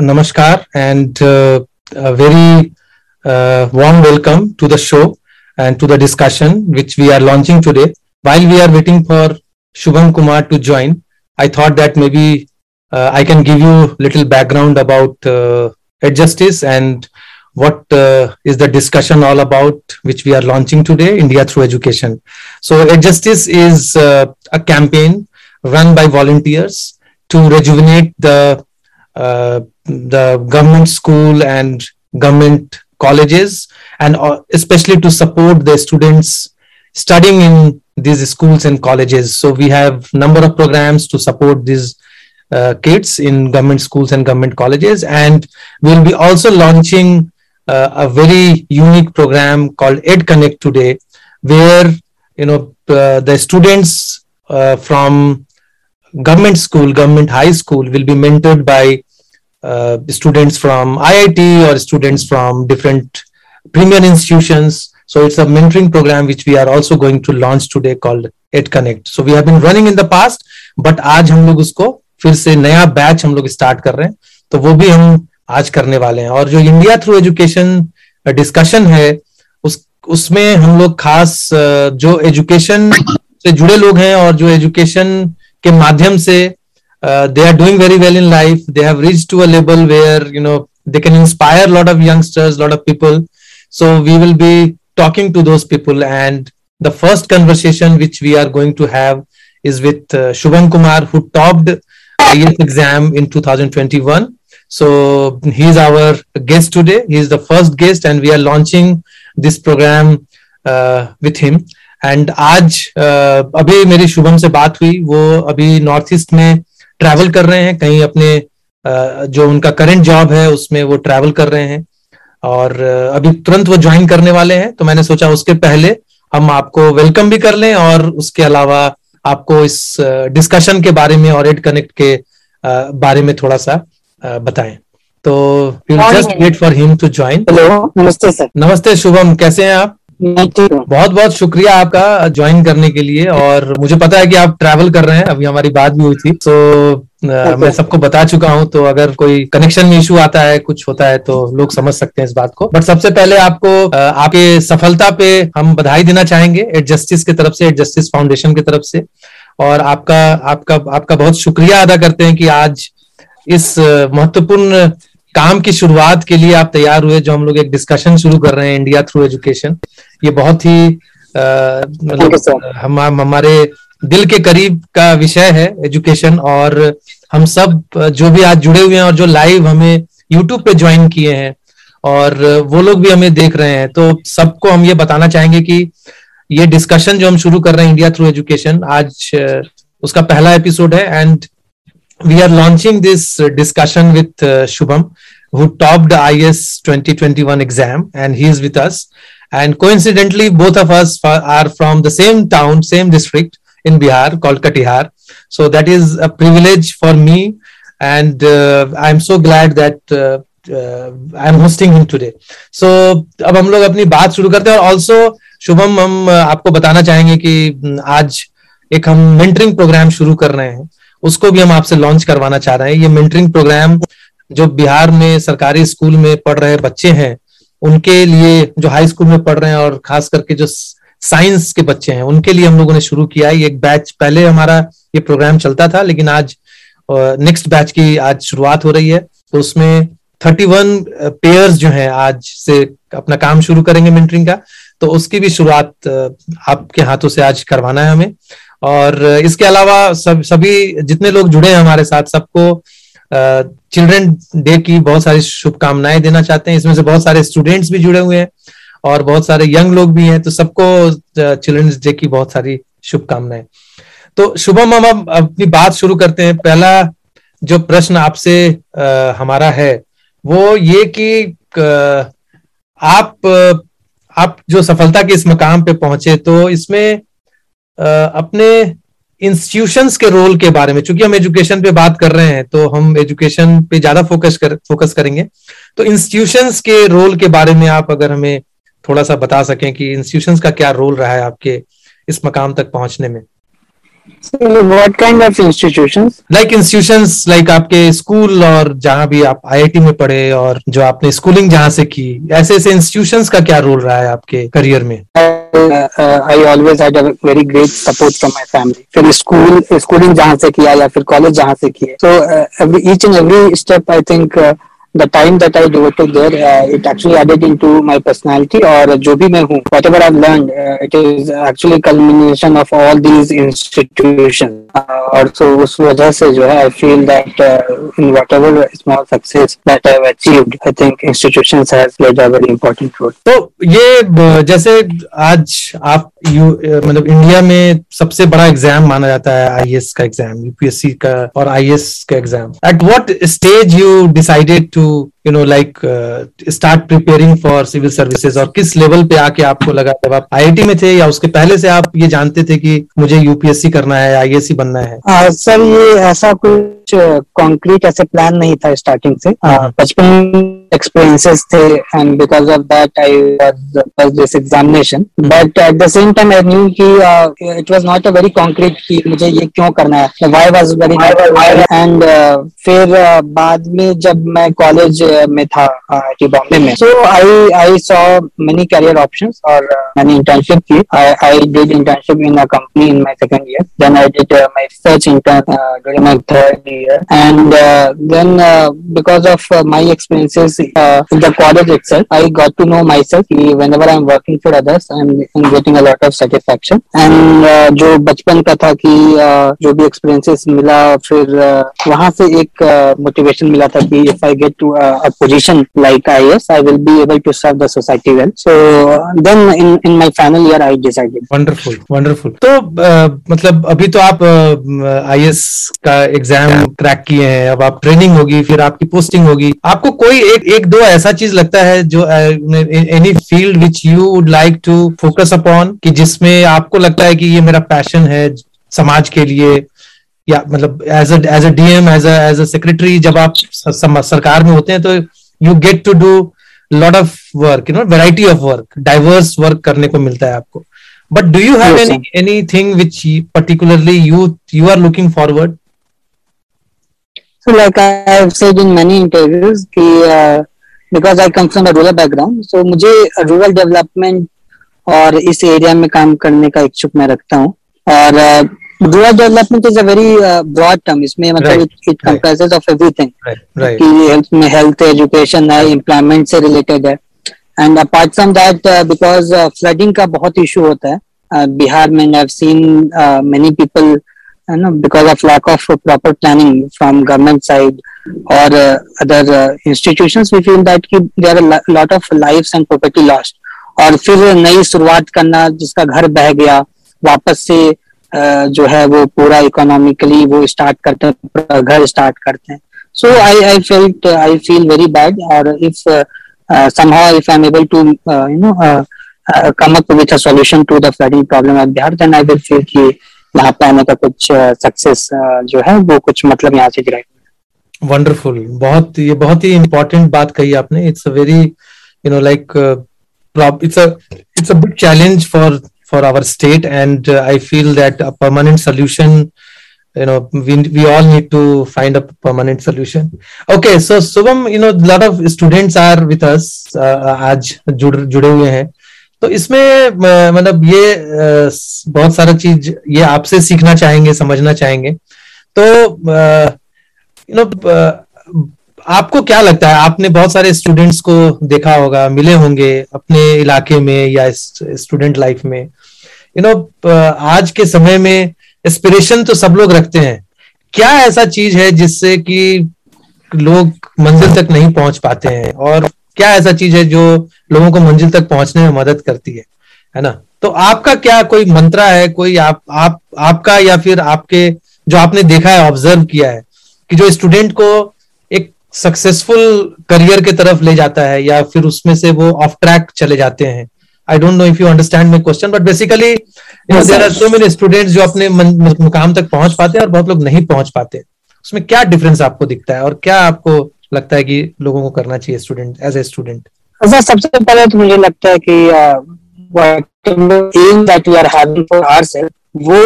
namaskar and uh, a very uh, warm welcome to the show and to the discussion which we are launching today. While we are waiting for Shubham Kumar to join, I thought that maybe uh, I can give you little background about uh, Justice and what uh, is the discussion all about which we are launching today india through education so Ed justice is uh, a campaign run by volunteers to rejuvenate the uh, the government school and government colleges and uh, especially to support the students studying in these schools and colleges. So we have number of programs to support these uh, kids in government schools and government colleges. And we'll be also launching uh, a very unique program called ed connect today where you know uh, the students uh, from government school government high school will be mentored by uh, students from IIT or students from different premier institutions. So it's a mentoring program which we are also going to launch today called Ed Connect. So we have been running in the past, but आज हम लोग उसको फिर से नया batch हम लोग start कर रहे हैं तो वो भी हम आज करने वाले हैं और जो इंडिया थ्रू एजुकेशन डिस्कशन है उस उसमें हम लोग खास जो एजुकेशन से जुड़े लोग हैं और जो एजुकेशन के माध्यम से uh, they are doing very well in life they have reached to a level where you know they can inspire a lot of youngsters a lot of people so we will be talking to those people and the first conversation which we are going to have is with uh, Shubham Kumar who topped IELTS exam in 2021 so he's our guest today he's the first guest and we are launching this program uh, with him and आज uh, अभी मेरी शुभम से बात हुई वो अभी north east में travel कर रहे हैं कहीं अपने जो उनका करंट जॉब है उसमें वो ट्रैवल कर रहे हैं। और अभी तुरंत वो ज्वाइन करने वाले हैं तो मैंने सोचा उसके पहले हम आपको वेलकम भी कर लें और उसके अलावा आपको इस डिस्कशन के बारे में और एड कनेक्ट के बारे में थोड़ा सा बताएँ। तो just wait for him to join hello नमस्ते सर नमस्ते शुभम कैसे हैं आप? बहुत बहुत शुक्रिया आपका ज्वाइन करने के लिए और मुझे पता है कि आप ट्रैवल कर रहे हैं अभी हमारी बात भी हुई थी तो मैं सबको बता चुका हूँ तो अगर कोई कनेक्शन में इशू आता है कुछ होता है तो लोग समझ सकते हैं इस बात को। बट सबसे पहले आपको आपके सफलता पे हम बधाई देना चाहेंगे एड जस्टिस की तरफ़ से एड जस्टिस फाउंडेशन की तरफ़ से। और आपका आपका आपका बहुत शुक्रिया अदा करते हैं कि आज इस महत्वपूर्ण काम की शुरुआत के लिए आप तैयार हुए जो हम लोग एक डिस्कशन शुरू कर रहे हैं इंडिया थ्रू एजुकेशन ये बहुत ही मतलब हम हमारे दिल के करीब का विषय है एजुकेशन और हम सब जो भी आज जुड़े हुए हैं और जो लाइव हमें यूट्यूब पे ज्वाइन किए हैं और वो लोग भी हमें देख रहे हैं। तो सबको हम ये बताना चाहेंगे कि ये डिस्कशन जो हम शुरू कर रहे हैं इंडिया थ्रू एजुकेशन आज उसका पहला एपिसोड है and we are launching this discussion with Shubham. Who topped the IS 2021 exam, and he is with us. And coincidentally, both of us are from the same town, same district in Bihar called Katihar. So that is a privilege for me, and uh, I'm so glad that uh, I am hosting him today so अब हम लोग अपनी बात शुरू करते हैं और also Shubham हम आपको बताना चाहेंगे कि आज एक हम मेंटरिंग प्रोग्राम शुरू कर रहे हैं उसको भी हम आपसे लॉन्च करवाना चाह रहे हैं ये मेंटरिंग प्रोग्राम जो बिहार में सरकारी स्कूल में पढ़ रहे बच्चे हैं, उनके लिए, जो हाई स्कूल में पढ़ रहे हैं और खास करके जो साइंस के बच्चे हैं, उनके लिए हम लोगों ने शुरू किया है। एक बैच पहले हमारा ये प्रोग्राम चलता था, लेकिन आज नेक्स्ट बैच की आज शुरुआत हो रही है। तो उसमें थर्टी वन पेयर्स जो हैं आज से अपना काम शुरू करेंगे मेंटरिंग का। तो उसकी भी शुरुआत आपके हाथों से आज करवाना है हमें। और इसके अलावा सब, सभी जितने लोग जुड़े हैं हमारे साथ, सबको चिल्ड्रन डे की बहुत सारी शुभकामनाएँ देना चाहते हैं। इसमें से बहुत सारे स्टूडेंट्स भी जुड़े हुए हैं और बहुत सारे यंग लोग भी हैं। तो सबको चिल्ड्रंस डे की बहुत सारी शुभकामनाएँ। तो शुभम हम अपनी बात शुरू करते हैं। पहला जो प्रश्न आपसे हमारा है, वो ये कि आप आप जो सफलता के इस मकाम पे पहुँचे तो इसमें अपने इंस्टीट्यूशंस के रोल के बारे में, चूँकि हम एजुकेशन पे बात कर रहे हैं तो हम एजुकेशन पे ज़्यादा फोकस कर फोकस करेंगे। तो इंस्टीट्यूशंस के रोल के बारे में आप अगर हमें थोड़ा सा बता सकें कि इंस्टीट्यूशंस का क्या रोल रहा है आपके इस मकाम तक पहुँचने में। What kind of institutions? Like institutions, like आपके स्कूल और जहाँ भी आप आईआईटी में पढ़े और जो आपने स्कूलिंग जहाँ से की ऐसे ऐसे इंस्टीट्यूशंस का क्या रोल रहा है आपके करियर में? I always had a very great support from my family फिर स्कूल स्कूलिंग जहाँ से किया या फिर कॉलेज जहाँ से किए. So each and every step I think the time that I devoted there, uh, it actually added into my personality or जो भी मैं हूँ whatever I've learned, uh, it is actually culmination of all these institutions. और सो उस वजह से जो है I feel that in whatever small success that I achieved I think institution has played a very important role तो ये uh, जैसे आज आप यू uh, मतलब इंडिया में सबसे बड़ा एग्ज़ाम माना जाता है आईएएस का एग्ज़ाम यूपीएससी का और आईएएस का exam at what stage you decided to you know like start preparing for civil services और किस लेवल पे आके आपको लगा जब आप आईआईटी में थे या उसके पहले से आप ये जानते थे कि मुझे यूपीएससी करना है आईएएस बनना है? आ, सर ये ऐसा कुछ कॉन्क्रीट ऐसे प्लान नहीं था स्टार्टिंग से। बचपन experiences the, and because of that I was, was this examination mm-hmm. but at the same time I knew कि uh, it was not a very concrete कि मुझे ये क्यों करना है why was very and uh, फिर uh, बाद में जब मैं कॉलेज में था आई बॉम्बे में so I I saw many career options और uh, मैंने internship की I, I did internship in a company in my second year then I did uh, my research intern uh, during my third year and uh, then uh, of uh, in the college itself, I got to know myself. Whenever I'm working for others, I'm, I'm getting a lot of satisfaction. And uh, जो बचपन का था कि uh, जो भी experiences मिला फिर uh, वहाँ से एक मोटिवेशन uh, मिला था कि if I get to a position like I S I will be able to serve the society well so then in in my final year I decided wonderful wonderful तो uh, मतलब अभी तो आप I uh, का exam crack किए हैं अब आप ट्रेनिंग होगी फिर आपकी पोस्टिंग होगी। आपको कोई एक एक दो ऐसा चीज़ लगता है जो any field which you would like to focus upon कि जिसमें आपको लगता है कि ये मेरा पैशन है समाज के लिए या मतलब as as a DM as as a secretary जब आप सरकार में होते हैं तो you get to do lot of work you know variety of work diverse work करने को मिलता है आपको. But do you have any anything which particularly you you are looking forward So like I've said in many interviews कि uh, because I come from a rural background, so मुझे rural development और इस area में काम करने का इच्छुक मैं रखता हूँ। और rural development is a very broad term इसमें मतलब इट कंप्राइजेस ऑफ़ एवरीथिंग कि हेल्थ में हेल्थ एजुकेशन है एम्प्लॉयमेंट से रिलेटेड है। And apart from that because flooding का बहुत इशू होता है। बिहार में I have seen many people you know, because of lack of uh, proper planning from government side or uh, other uh, institutions, we feel that और फिर नई शुरुआत करना जिसका घर बह गया वापस से uh, जो है वो पूरा इकोनॉमिकली वो स्टार्ट करते हैं घर स्टार्ट करते हैं। So I I felt I feel very bad और if somehow if I am able to you know come up with a solution to the flooding problem of Bihar then I will feel की वहाँ पे आने का कुछ success जो है, वो कुछ मतलब यहाँ से जुड़ा वंडरफुल बहुत ये बहुत ही इम्पोर्टेंट बात कही आपने। It's a very you know like it's a it's a big challenge for for our state and I feel that a permanent solution you know we all need to find a permanent solution okay so Shubham you know lot of students are with us आज जुड़, जुड़े हुए हैं। तो इसमें मतलब ये बहुत सारा चीज़ ये आपसे सीखना चाहेंगे, समझना चाहेंगे। तो यू नो आपको क्या लगता है? आपने बहुत सारे स्टूडेंट्स को देखा होगा, मिले होंगे अपने इलाके में या स्टूडेंट लाइफ में। यू नो आज के समय में एस्पिरेशन तो सब लोग रखते हैं। क्या ऐसा चीज़ है जिससे कि लोग मंजिल तक नहीं पहुँच पाते हैं? और क्या ऐसा चीज़ है जो लोगों को मंजिल तक पहुँचने में मदद करती है? है ना? तो आपका क्या कोई मंत्रा है? कोई आप आप आपका या फिर आपके जो आपने देखा है ऑब्ज़र्व किया है कि जो स्टूडेंट को एक सक्सेसफुल करियर के तरफ़ ले जाता है या फिर उसमें से वो ऑफ़ ट्रैक चले जाते हैं? I don't know if you understand my question but basically there are so many students जो अपने मुकाम तक पहुँच पाते हैं और बहुत लोग नहीं पहुँच पाते। उसमें क्या डिफरेंस आपको दिखता है और क्या आपको लगता है कि लोगों को करना चाहिए student as a student sir सबसे पहले तो मुझे लगता है कि aim that we are having for ourself वो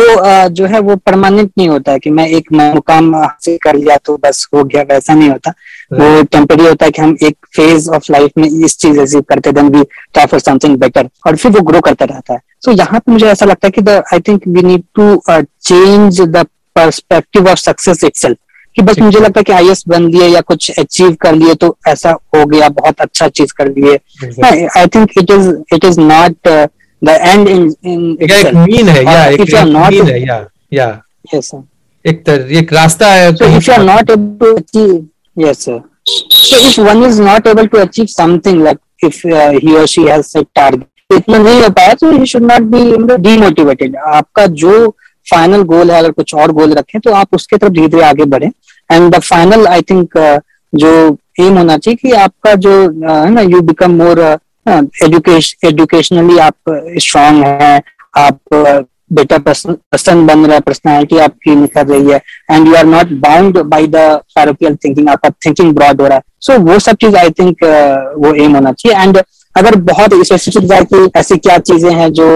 जो है वो परमानेंट नहीं होता है कि मैं एक मुकाम हासिल कर लिया तो बस हो गया वैसा नहीं होता। वो टेम्पररी होता है कि हम एक फ़ेज़ ऑफ़ लाइफ में इस चीज़ अचीव करते then we try for something better और फिर वो ग्रो करता रहता है। सो so, यहाँ पे मुझे ऐसा लगता है कि I think we need to change the perspective of success it कि बस मुझे लगता है कि आई बन लिए या कुछ अचीव कर लिए तो ऐसा हो गया बहुत अच्छा चीज़ कर लिए। I think it is it is not the end in in mean है या एक मीन है या या यस सर एक तर एक रास्ता है if you are not able to achieve yes sir. So if one is not able to achieve something like if uh, he or she has set target इतना नहीं हो पाया तो he should not be demotivated आपका जो final goal है अगर कुछ और गोल रखें तो आप उसके तरफ़ धीरे धीरे आगे बढ़े। And the final I think जो एम होना चाहिए कि आपका जो uh, है ना you become more education educationally आप स्ट्रांग हैं आप बेटा पर्सन बन रहा है पर्सनैलिटी आपकी निखर रही है and you are not bound by the parochial thinking आपका थिंकिंग ब्रॉड हो रहा है। सो so, वो सब चीज़ आई थिंक वो एम होना चाहिए। एंड अगर बहुत स्पेसिफिक जाए कि ऐसी क्या चीज़ें हैं जो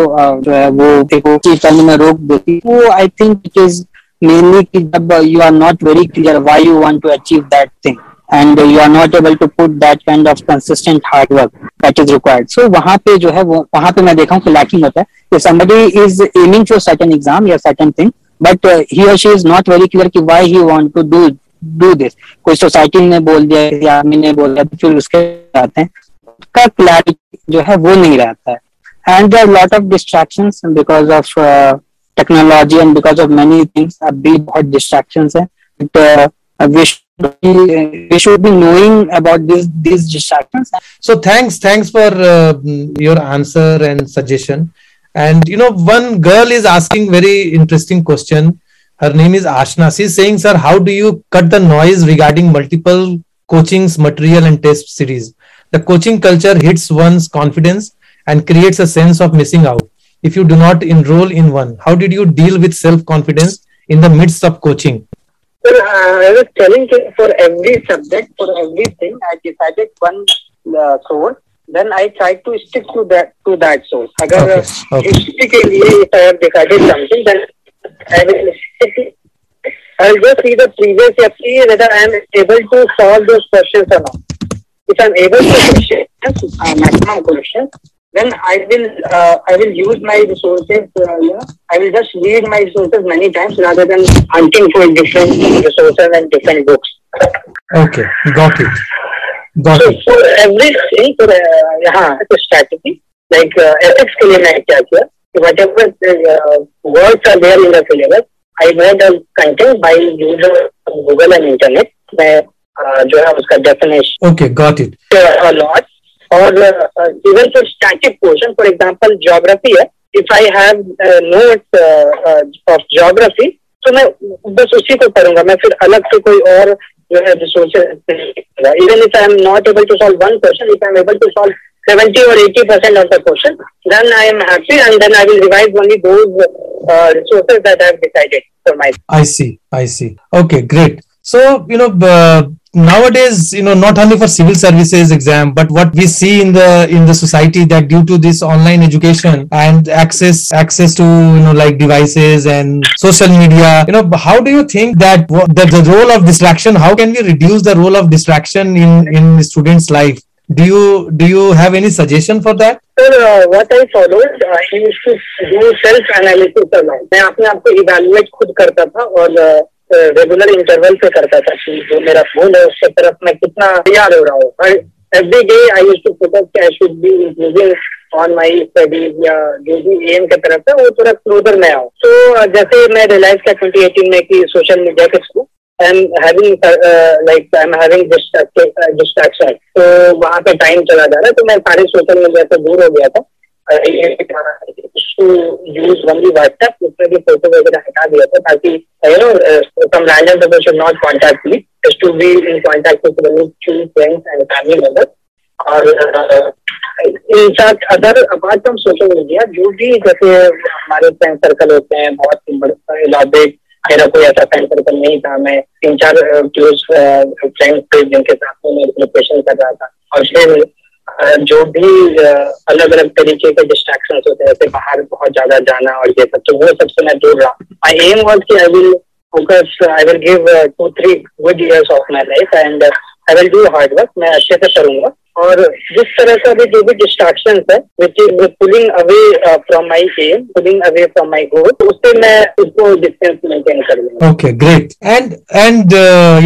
जो है वो एक चीज़ करने में रोक देती वो I think it is mainly कि जब you are not very clear why you want to achieve that thing and you are not able to put that kind of consistent hard work that is required so वहाँ पे जो है वो, वहाँ पे मैं देखा हूँ कि लैकिंग होता है। Somebody is aiming for certain exam या सर्टन थिंग बट ही और she is not very clear कि why he want to do do this कोई सोसाइटी ने बोल दिया आदमी ने बोल दिया तो फिर उसके आते हैं। का क्लैरिटी जो है वो नहीं रहता है and there lot of distraction because of technology and because of many things अभी बहुत डिस्ट्रैक्शन है but should we should be knowing about these these distractions so thanks thanks for uh, your answer and suggestion and you know one girl is asking very interesting question her name is ashna she's saying sir how do you cut the noise regarding multiple coachings material and test series the coaching culture hits one's confidence and creates a sense of missing out if you do not enroll in one how did you deal with self confidence in the midst of coaching Well, uh, I was telling for every subject, for everything, I decided one uh, source. Then I tried to stick to that to that source. अगर okay. okay. history के लिए if I have decided something, then I will I will just see the previous year whether I am able to solve those questions or not. If I am able to question uh, maximum questions, then I will uh, I will use my resources. Uh, you know, I will just read my resources many times rather than hunting for different resources and different books. Okay, got it. Got so it. for everything, for uh, yeah, a strategy like uh, ethics के लिए मैं क्या किया whatever uh, words are there in the syllabus, I read the content by using Google and internet. मैं uh, जो है उसका definition okay got it lot और even for static portion for example geography है. If I have note of geography तो मैं बस उसी को पढ़ूँगा. मैं फिर अलग से कोई और जो है resources even if I am not able to solve one question if I am able to solve seventy और eighty percent of the question then I am happy and then I will revise only those resources that I have decided for my I see I see okay great so you know nowadays you know not only for civil services exam but what we see in the in the society that due to this online education and access access to you know like devices and social media you know how do you think that the, the role of distraction how can we reduce the role of distraction in in students life do you do you have any suggestion for that sir uh, what i followed uh, i used to do self analysis a lot मैं अपने आप को evaluate खुद करता था और uh, regular interval पे करता था कि जो मेरा गोल है, उसके तरफ़ मैं कितना तैयार हो रहा हूँ। Every day I use to focus I should be including on my studies या जो भी एम के तरफ़ है, वो थोड़ा क्लोजर में आओ। तो जैसे मैं रिलायंस का ट्वेंटी एटीन में कि सोशल मीडिया के थ्रू तो वहाँ पे टाइम चला जा रहा है तो मैं सारे सोशल मीडिया से दूर हो गया था। यूज़ ओनली व्हाट्सएप उसमें भी फ़ोटो वगैरह हटा दिया था ताकि not me just to be in with friends and family members और in other apart from social media, जो भी जैसे हमारे फ्रेंड सर्कल होते हैं, बहुत इलाबेट मेरा कोई ऐसा फ्रेंड सर्कल नहीं था, मैं तीन चार क्लोज फ्रेंड्स थे जिनके साथ में मैं प्रिपरेशन कर रहा था। और फिर जो भी अलग अलग तरीके के डिस्ट्रैक्शन होते हैं, जैसे बाहर बहुत ज़्यादा जाना और ये सब तो वो सबसे मैं दूर रहा। आई एम वॉज़ की I will focus I will give two three good years of my life and I will do hard work मैं अच्छे से करूँगा। और जिस तरह का भी जो भी डिस्ट्रैक्शन है which is pulling away from my aim pulling away from my goal उससे मैं उसको डिस्टेंस मेंटेन कर लूँगा। ओके ग्रेट एंड एंड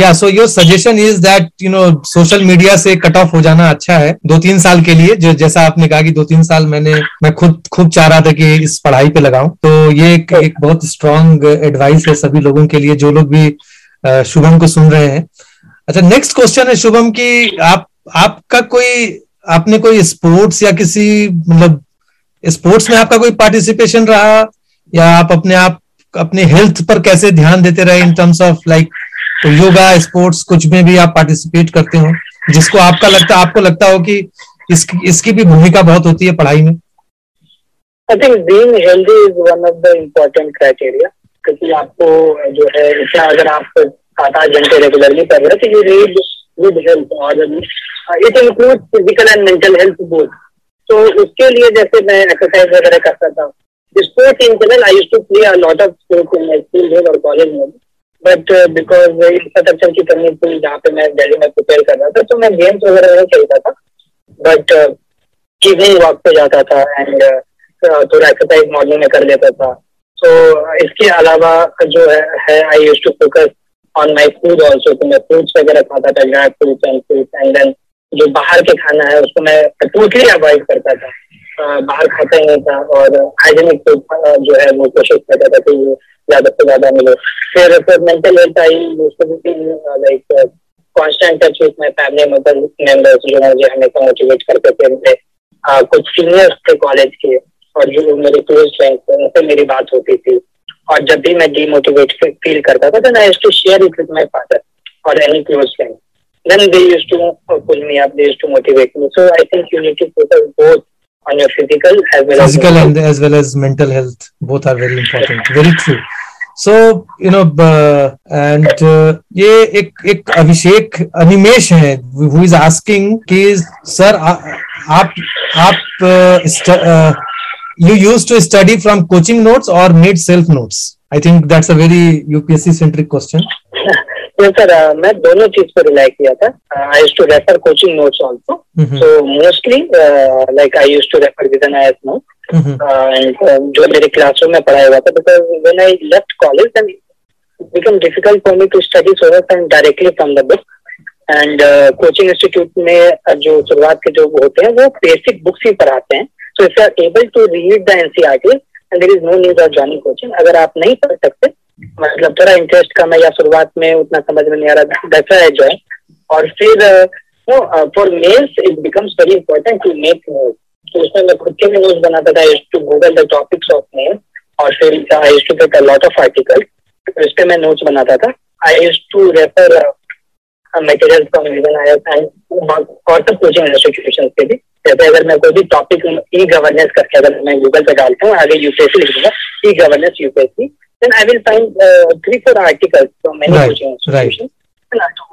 या so your suggestion is that you know social media से कट ऑफ़ हो जाना अच्छा है दो तीन साल के लिए जो जैसा आपने कहा कि दो तीन साल मैंने मैं खुद खूब चाह रहा था कि इस पढ़ाई पे लगाऊँ तो ये एक, एक बहुत स्ट्रांग एडवाइस है सभी लोगों के लिए जो लोग भी uh, शुभम को सुन रहे हैं। अच्छा नेक्स्ट क्वेश्चन है शुभम की आप आपका कोई, आपने कोई स्पोर्ट्स या किसी मतलब स्पोर्ट्स में आपका कोई पार्टिसिपेशन रहा? या आप अपने आप, अपने हेल्थ पर कैसे ध्यान देते रहे in terms of like yoga sports कुछ में भी आप पार्टिसिपेट करते हो? जिसको आपका लगता, आपको लगता हो कि इसकी इसकी भी भूमिका बहुत होती है पढ़ाई में? I think being healthy is one of the important criteria क्योंकि आपको जो है, इतना अगर आप सात आठ घंटे रेगुलरली कर रहे हो तो यू रीड गुड हेल्थ और it include physical and mental health both तो उसके लिए जैसे मैं एक्सरसाइज वगैरह करता था sport in general I to play a lot of sports in school और कॉलेज में बट बिकॉज़ इंफ्रास्ट्रक्चर की कमी थी जहाँ पे मैं दिल्ली में प्रिपेयर कर रहा था तो मैं गेम्स वगैरह नहीं खेलता था. बट इवनिंग वॉक पे जाता था एंड uh, थोड़ा एक्सरसाइज मॉर्निंग में कर लेता था. तो इसके अलावा जो है I use to focus on my food also तो मैं फ्रूट्स वगैरह खाता था dry fruits and fruits and then जो बाहर के खाना है, उसको मैं टोटली अवॉइड करता था। बाहर खाता ही नहीं था और हाइजेनिक फ़ूड जो है, वो कोशिश करता था कि ज़्यादा से ज़्यादा मिले। फिर फिर mental health I like constant touch with my family members जो मुझे हमेशा मोटिवेट करते थे मुझे। कुछ सीनियर्स थे कॉलेज के और जो मेरे क्लोज फ्रेंड्स थे, उनसे मेरी बात होती थी। और जब भी मैं डीमोटिवेट फील करता था then I to share it with my father और any close friend then they used to pull me up they used to motivate me so i think you need to focus both on your physical as well physical as and as well as mental health both are very important very true so you know and ये एक एक अभिषेक अनिमेश है who is asking कि sir आप आप you used to study from coaching notes or made self notes? I think that's a very upsc centric question. Yes sir uh, मैं दोनों चीज़ पर रिलाई किया था। I use to refer coaching notes also so mostly like I use to refer with an IS note and जो मेरे classroom में पढ़ाया हुआ था because when I left college and become difficult for me to study so and directly from the book and coaching institute में जो शुरुआत के जो होते हैं वो बेसिक बुक्स ही पढ़ाते हैं। So if you are able to read the NCRT and there is no need of joining coaching, अगर आप नहीं पढ़ सकते मतलब थोड़ा इंटरेस्ट कम है या शुरुआत में उतना समझ में नहीं आ रहा दैट्स है जो और फिर for mains it becomes very important to make notes तो उसमें मैं खुद के भी नोट्स बनाता था to Google the topics of mains और फिर I to get a lot of article इस पे मैं नोट्स बनाता था. I use to refer material from even I and और सब कोचिंग इंस्टीट्यूशन के भी. जैसे अगर मैं कोई भी टॉपिक ई गवर्नेंस करके अगर मैं गूगल पे डालता हूँ आगे यूपीएससी लिख दूँगा e governance UPSC then I will find three four articles from many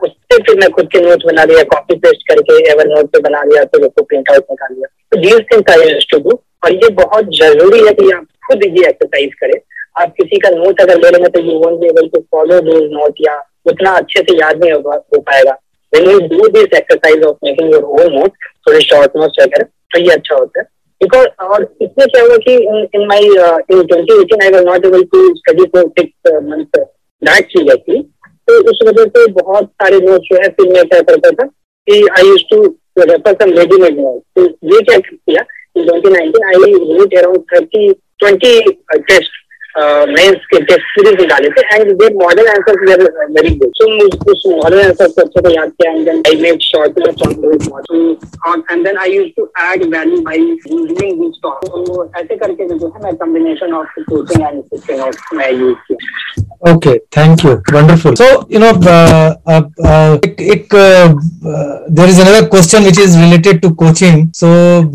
उससे फिर मैं खुद के नोट्स बना लिया कॉपी पेस्ट करके एवर नोट पे बना लिया फिर उसको प्रिंट आउट निकाल लिया। तो these things I use to do और ये बहुत ज़रूरी है कि आप खुद ये एक्सरसाइज करें। आप किसी का नोट अगर ले लेंगे तो you won't be able to follow those note या उतना अच्छे से याद नहीं हो पाएगा। When you do this exercise of making your own notes थोड़े शॉर्ट नोट्स वगैरह तो ये अच्छा होता है। बिकॉज़ और इसमें क्या हुआ कि in my in twenty eighteen I was not able to study for six month that चीज़ थी तो उस वजह से बहुत सारे नोट्स जो है फिर मैं क्या करता था कि I use to refer some readymade note तो ये क्या किया twenty nineteen I read around thirty twenty test mains के टेस्ट सीरीज़ निकाले थे and their model answers were good so मुझे, उस मॉडल आंसर को अच्छे से याद किया and then I made notes on those model and then I used to add value by using this stock तो ऐसे करके जो है, मैं combination of coaching and system of मैं यूज़ किया। Okay, thank you. Wonderful. So, you know, uh, uh, uh, ek, ek, uh, there is another question which is related to coaching. So,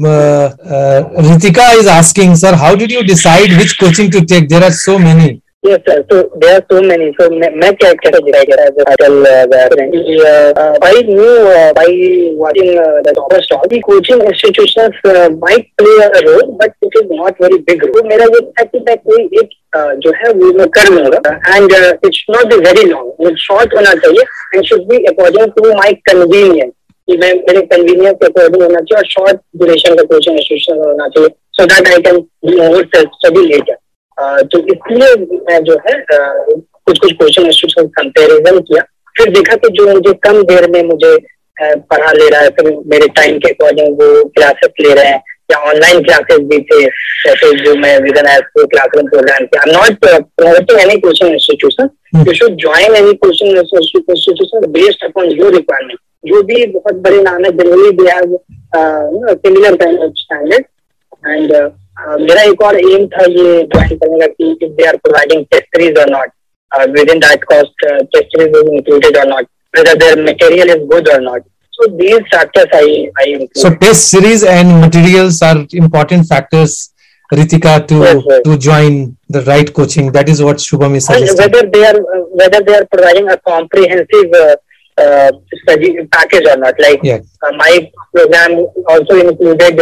uh, uh, Ritika is asking, sir, how did you decide which coaching to take? There are so many. Role but is not very big role ये है जो है, वो मैं कर लूँगा। And it's not be very long मुझे short होना चाहिए and should be according to my convenience कि मैं, मेरे कन्वीनियंस के अकॉर्डिंग होना चाहिए और शॉर्ट ड्यूरेशन का कोचिंग इंस्टीट्यूशन होना चाहिए। So that I can be more study later तो इसलिए मैं जो है कुछ कुछ कोचिंग इंस्टीट्यूशन कंपेरिजन किया। फिर देखा कि जो मुझे कम देर में मुझे पढ़ा ले रहा है फिर मेरे टाइम के अकॉर्डिंग वो क्लासेस ले रहे हैं या ऑनलाइन क्लासेस भी थे जैसे जो मैं विजन क्लासरूम प्रोग्राम किया। Not providing any coaching institution you should join any coaching institution based upon your requirement जो भी बहुत बड़े नाम है generally they have similar kind of standard and मेरा एक और एम था ये ज्वाइन करने का कि if they are providing test series और not within that cost test series is included और not whether their material is good or not so these factors i i include. so test series and materials are important factors ritika to yes, yes. to join the right coaching that is what shubham is suggesting and whether they are uh, whether they are providing a comprehensive uh, uh, study package or not like yeah. uh, my program also included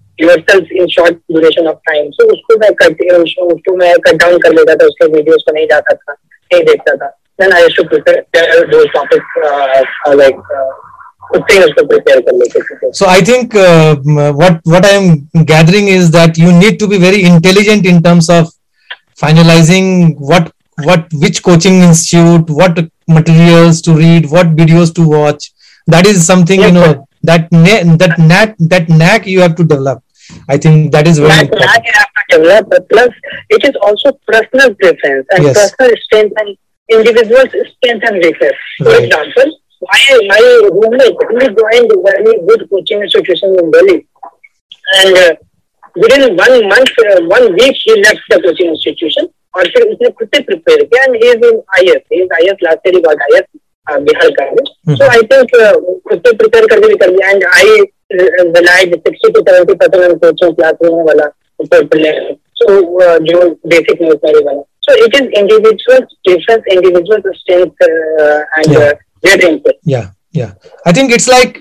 yourself in short duration of time. So उसको मैं cut उसको मैं cut down कर लेता था उसके videos को नहीं जाता था नहीं देखता था prepare those topics uh, uh, like uh, so I think uh, what what I am gathering is that you need to be very intelligent in terms of finalizing what what which coaching institute, what materials to read, what videos to watch. That is something yes, you know sir. That that knack that knack you have to develop. I think that is very that important. you have to develop. but Plus, it is also personal preference and yes. personal strength and individual strength and weakness. For right. example, my my roommate he joined very good coaching institution in Delhi, and uh, within one month, uh, one week, he left the coaching institution. और फिर उसने खुद से prepare किया and he is in IAS he is IAS last year he got IAS Bihar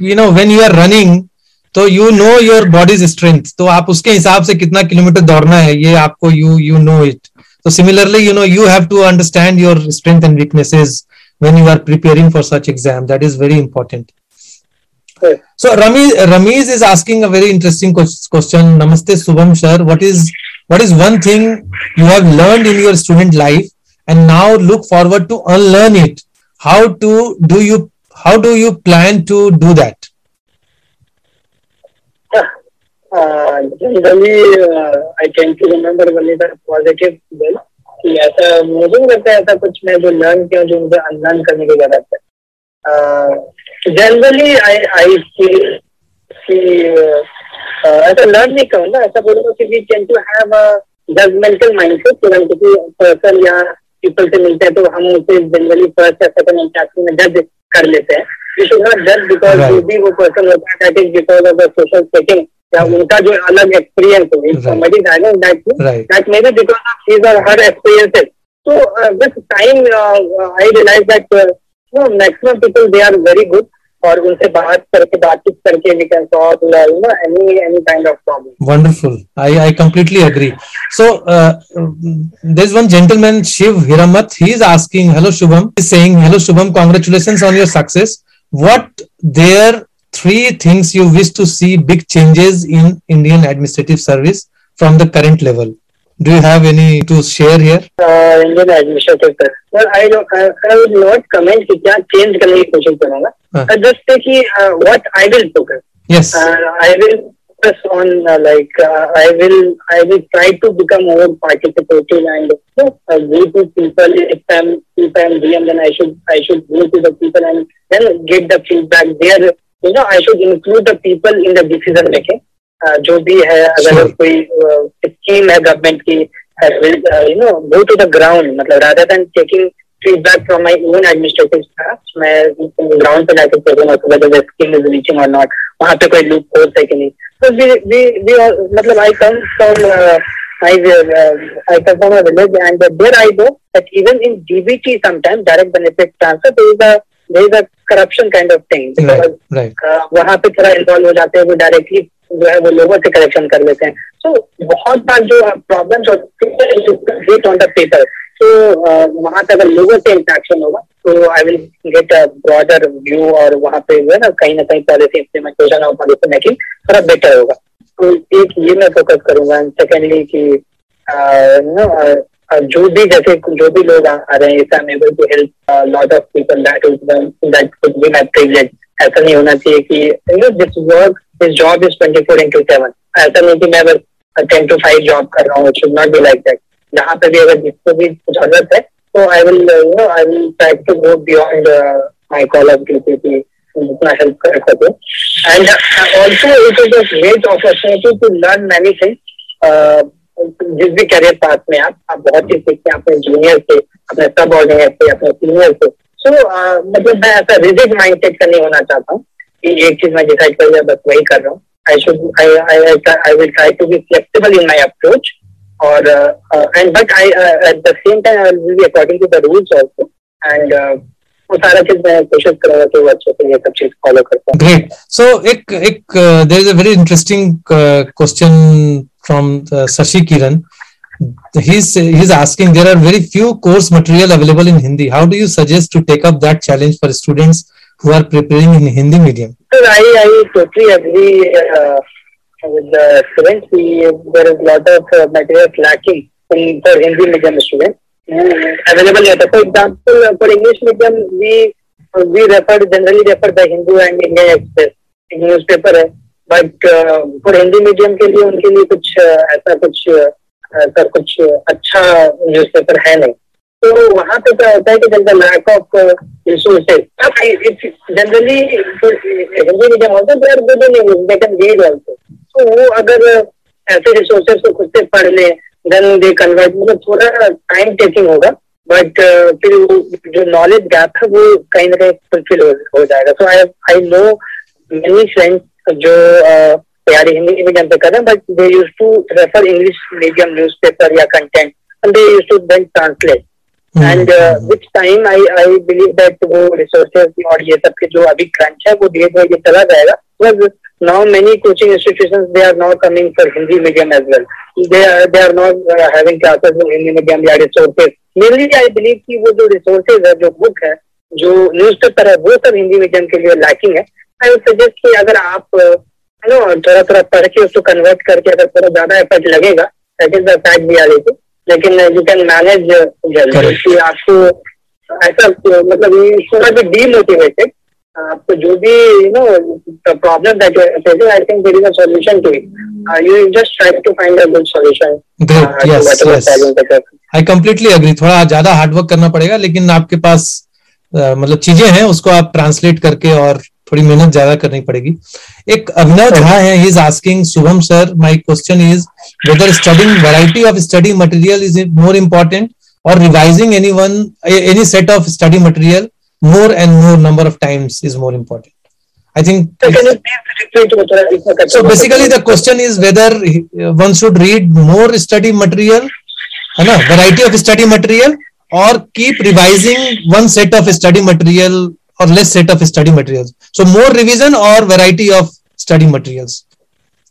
you know when bodies strength तो आप उसके हिसाब से कितना किलोमीटर दौड़ना है ये आपको यू यू नो इट तो similarly you know you have to understand your strength and weaknesses when you are preparing for such exam that is very important So Ramesh, Ramesh is asking a very interesting question. Namaste Subham sir. What is what is one thing you have learned in your student life and now look forward to unlearn it? How to do you how do you plan to do that? Uh, generally, uh, I tend to remember only the positive well. कि ऐसा मुझे नहीं लगता ऐसा कुछ मैं जो learn किया जो मुझे अनलर्न करने की ज़रूरत है। जनरली आई आई फील ऐसा लर्न नहीं करूँगा ऐसा बोलूँगा कि we can to have a judgmental mindset तुरंत किसी पर्सन या पीपल से मिलते हैं तो हम उसे जनरली फ़र्स्ट या सेकंड इंटरेक्शन में जज कर लेते हैं। वी शुड नॉट जज बिकॉज़ जो भी वो पर्सन होता है that is because of the social setting या उनका जो अलग एक्सपीरियंस है तो with time I realise that no maximum people they are very good और उनसे बात करके बातचीत करके we can solve no any any kind of problem wonderful I I completely agree so there one gentleman Shiv Hirmat he is asking hello Shubham is saying hello Shubham congratulations on your success what there three things you wish to see big changes in Indian administrative service from the current level? Do you have any to share here? Uh, Indian administrative service. Well, I don't. I, I will not comment कि क्या change करने की कोशिश करूँगा. Uh. Just say कि uh, what I will focus. Yes. Uh, I will focus on uh, like uh, I will I will try to become more participative and you know, uh, go to people if I'm if I'm DM then I should I should go to the people and then get the feedback there you know I should include the people in the decision making जो भी है अगर sure. कोई scheme है government की ground मतलब rather than checking feedback from my own administrative staff मैं ground पे जाकर चेकिंग स्कीम इज़ रीचिंग और नॉट वहाँ पे कोई लूप खोल सके नहीं? तो मतलब आई कम फ्रॉम ज and there I do that even in DBT sometime direct benefit transfer there is a corruption kind of thing. Because right, right. Uh, वहाँ पे थोड़ा इन्वॉल्व हो जाते हैं वो डायरेक्टली जो है वो लोगों से करेक्शन कर लेते हैं। तो बहुत बार जो प्रॉब्लम्स होती ऑन द पेपर तो वहाँ पे अगर लोगों से इंट्रैक्शन होगा तो I will get a broader view और वहाँ पे जो है ना कहीं ना कहीं पॉलिसी इम्प्लीमेंटेशन और पॉलिसी मेकिंग थोड़ा बेटर होगा। तो एक ये मैं फोकस करूँगा एंड सेकेंडली की जो भी जैसे जो भी लोग आ रहे हैं I am able to help lot of people that is that could be my privilege ऐसा नहीं होना चाहिए कि you know this work this job is twenty four into seven ऐसा नहीं कि मैं बस टेन टू फाइव जॉब कर रहा हूँ it should not be like that जहाँ पे भी अगर जिसको भी ज़रूरत है तो I will you know I will try to go beyond my call of duty की जितना हेल्प कर सके. And also it is a great opportunity to learn many things जिस भी करियर पाथ में आप आप बहुत ही सीखते हैं अपने जूनियर से अपने सब ऑर्डिनेटर से अपने सीनियर से। सो मतलब मैं ऐसा रिजिड माइंड सेट का नहीं होना चाहता हूँ कि एक चीज़ मैं डिसाइड कर लिया बस वही कर रहा हूँ। I should I I will try to be flexible in my approach and but I uh, at the same time I will be according to the rules also and वो सारा चीज़ मैं कोशिश करूँगा कि वो अच्छे से ये सब चीज़ फॉलो कर पाऊँ। ग्रेट सो एक एक there is a very interesting question from uh, Sashi Kiran. He's he's asking there are very few course material available in Hindi. How do you suggest to take up that challenge for students who are preparing in Hindi medium? Sir, I, I totally agree uh, with the students. We, there is a lot of uh, material lacking in, for Hindi medium students. Mm, available later. For example, uh, for English medium, we we refer generally refer the Hindu and Indian Express newspaper. But for Hindi medium के लिए उनके लिए कुछ ऐसा कुछ ऐसा कुछ अच्छा न्यूज़पेपर है नहीं। तो वहाँ पे क्या होता है कि जब lack of resources generally Hindi medium होता है good in they can read also तो वो अगर ऐसे रिसोर्सेज को खुद से पढ़ ले देन दे कन्वर्ट मतलब थोड़ा टाइम टेकिंग होगा बट uh, फिर वो जो नॉलेज गैप है वो कहीं ना कहीं फुलफिल हो जाएगा। So I I know many friends जो तैयारी हिंदी मीडियम पे करें but they use to refer English medium newspaper या content they use to then translate and which time I I believe that वो रिसोर्सेज और ये सब के जो अभी क्रंच है वो धीरे धीरे ये चला जाएगा। Because now many coaching institution they are not coming for Hindi medium as well they are they are not having classes in Hindi medium या रिसोर्सेज मेनली आई बिलीव की वो जो रिसोर्सेज है जो बुक है जो न्यूज़ पेपर है वो सब हिंदी मीडियम के लिए लैकिंग है। आई सजेस्ट कि अगर आप नो थोड़ा थोड़ा पढ़ के उसको कन्वर्ट करके अगर थोड़ा ज़्यादा एफर्ट लगेगा दैट इज़ द फैक्ट भी आ रही लेकिन यू कैन मैनेज जल्दी। कि आपको ऐसा मतलब यू शुड डीमोटिवेटेड आपको जो भी you know problem that you facing I think there is a solution to it you just try to find a good solution great yes yes I completely agree थोड़ा ज़्यादा hard work करना पड़ेगा लेकिन आपके पास uh, मतलब चीज़ें हैं उसको आप ट्रांसलेट करके और थोड़ी मेहनत ज़्यादा करनी पड़ेगी एक अभिनव झा है is asking Shubham sir my question is whether studying variety of study material is more important और revising any one any set of study material more and more number of times is more important I think so. Basically, the question is whether one should read more study material, है ना variety of study material, or keep revising one set of study material or less set of study materials. So more revision or variety of study materials.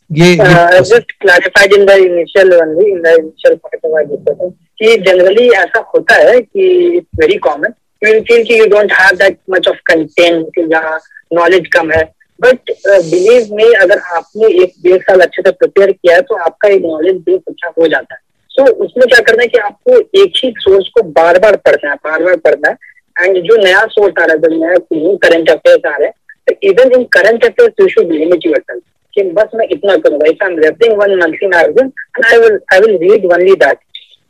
ये uh, just clarified in the initial only in the initial part of our discussion कि generally ऐसा होता है कि it's very common you will feel कि you don't have that much of content या knowledge कम है बट बिलीव uh, में अगर आपने एक डेढ़ साल अच्छे से प्रिपेयर किया है तो आपका एक नॉलेज बेस अच्छा हो जाता है सो so, उसमें क्या करना है कि आपको एक ही सोर्स को बार बार पढ़ना है बार बार पढ़ना है एंड जो नया सोर्स आ रहा है नया करंट अफेयर्स आ रहे हैं तो even in current affairs you should limit yourself कि बस मैं इतना करूँगा। If I am referring one monthly magazine I will I will read only that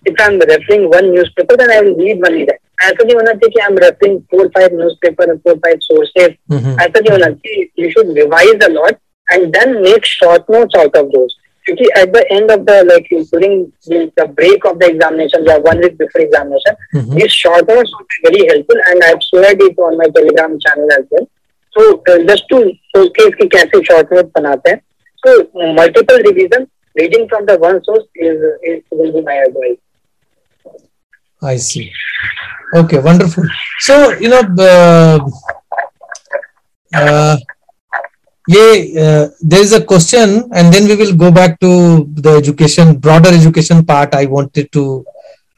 if I am referring one newspaper then I will read only that ऐसा नहीं होना चाहिए कि I am referring four five newspaper four five sources ऐसा नहीं होना चाहिए। You should revise a lot and then make short notes out of दोस्त क्योंकि at the end of the like during the break of the examination या one week before examination this short be very helpful and I have shared it on my Telegram channel as well so just to showcase कि कैसे short note बनाते हैं so multiple revision reading from the one source is is will be my advice I see. Okay, wonderful. So, you know, uh, uh, yeah, uh, there is a question, and then we will go back to the education, broader education part. I wanted to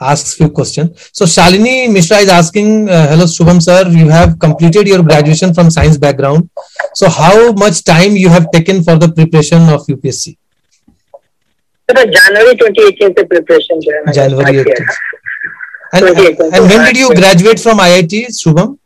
ask few questions. So, Shalini Mishra is asking, uh, hello, Shubham sir, you have completed your graduation from science background. So, how much time you have taken for the preparation of UPSC? January 2018 से preparation जो है January 18. And, and when did you graduate from IIT, Shubham?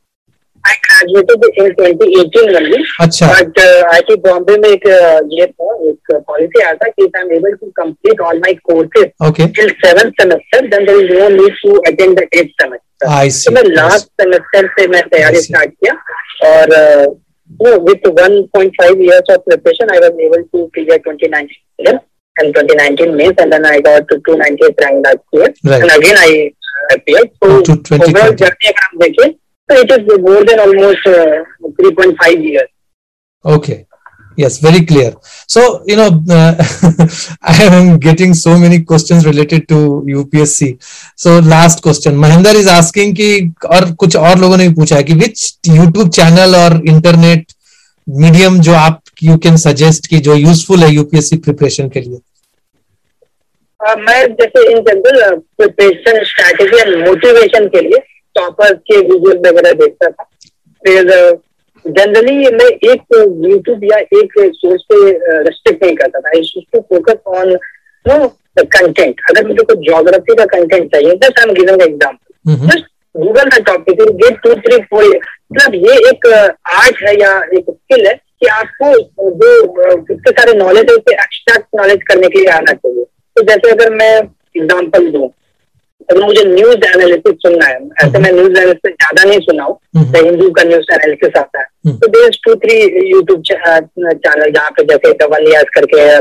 I graduated in 2018 only. अच्छा. But uh, IIT Bombay में एक uh, ये था एक policy आया था कि if I'm able to complete all my courses Okay. till seventh semester, then there is no need to attend the eighth semester. I see. तो मैं last semester से मैं तैयारी start किया और uh, know, with 1.5 years of preparation, I was able to clear 2019 year and 2019 May, and then I got to 298 rank that year. Right. And again I uh, appeared. So To 2020. overall journey अगर हम देखें, so it is more than almost uh, 3.5 years. Okay. Yes, very clear. So, you know, uh, I am getting so many questions related to UPSC. So, last question. Mahinder is asking कि और कुछ और लोगों ने भी पूछा है कि which YouTube channel और internet medium जो आप you can suggest कि जो useful है UPSC preparation के लिए Uh, मैं जैसे in general preparation strategy and motivation के लिए टॉपर्स के वीडियो वगैरह देखता था। फिर जनरली मैं एक यूट्यूब या एक सोर्स पे रेस्ट्रिक्ट नहीं करता था। I to focus on no content अगर मुझे कुछ ज्योग्राफी का कंटेंट चाहिए just I am giving example hmm, just Google का topic get two three four मतलब ये एक आर्ट है या एक स्किल है कि आपको जो इतने सारे नॉलेज है उसे एक्सट्रैक्ट नॉलेज करने के लिए आना चाहिए। तो जैसे अगर मैं एग्ज़ाम्पल दूँ अगर मुझे न्यूज़ एनालिसिस सुनना है। ऐसे मैं न्यूज़ एनालिसिस ज़्यादा नहीं सुना हूँ हम्म। हिंदू का न्यूज़ एनालिसिस आता है। हम्म। तो there two three YouTube channel जहाँ पे जैसे कवन यास करके है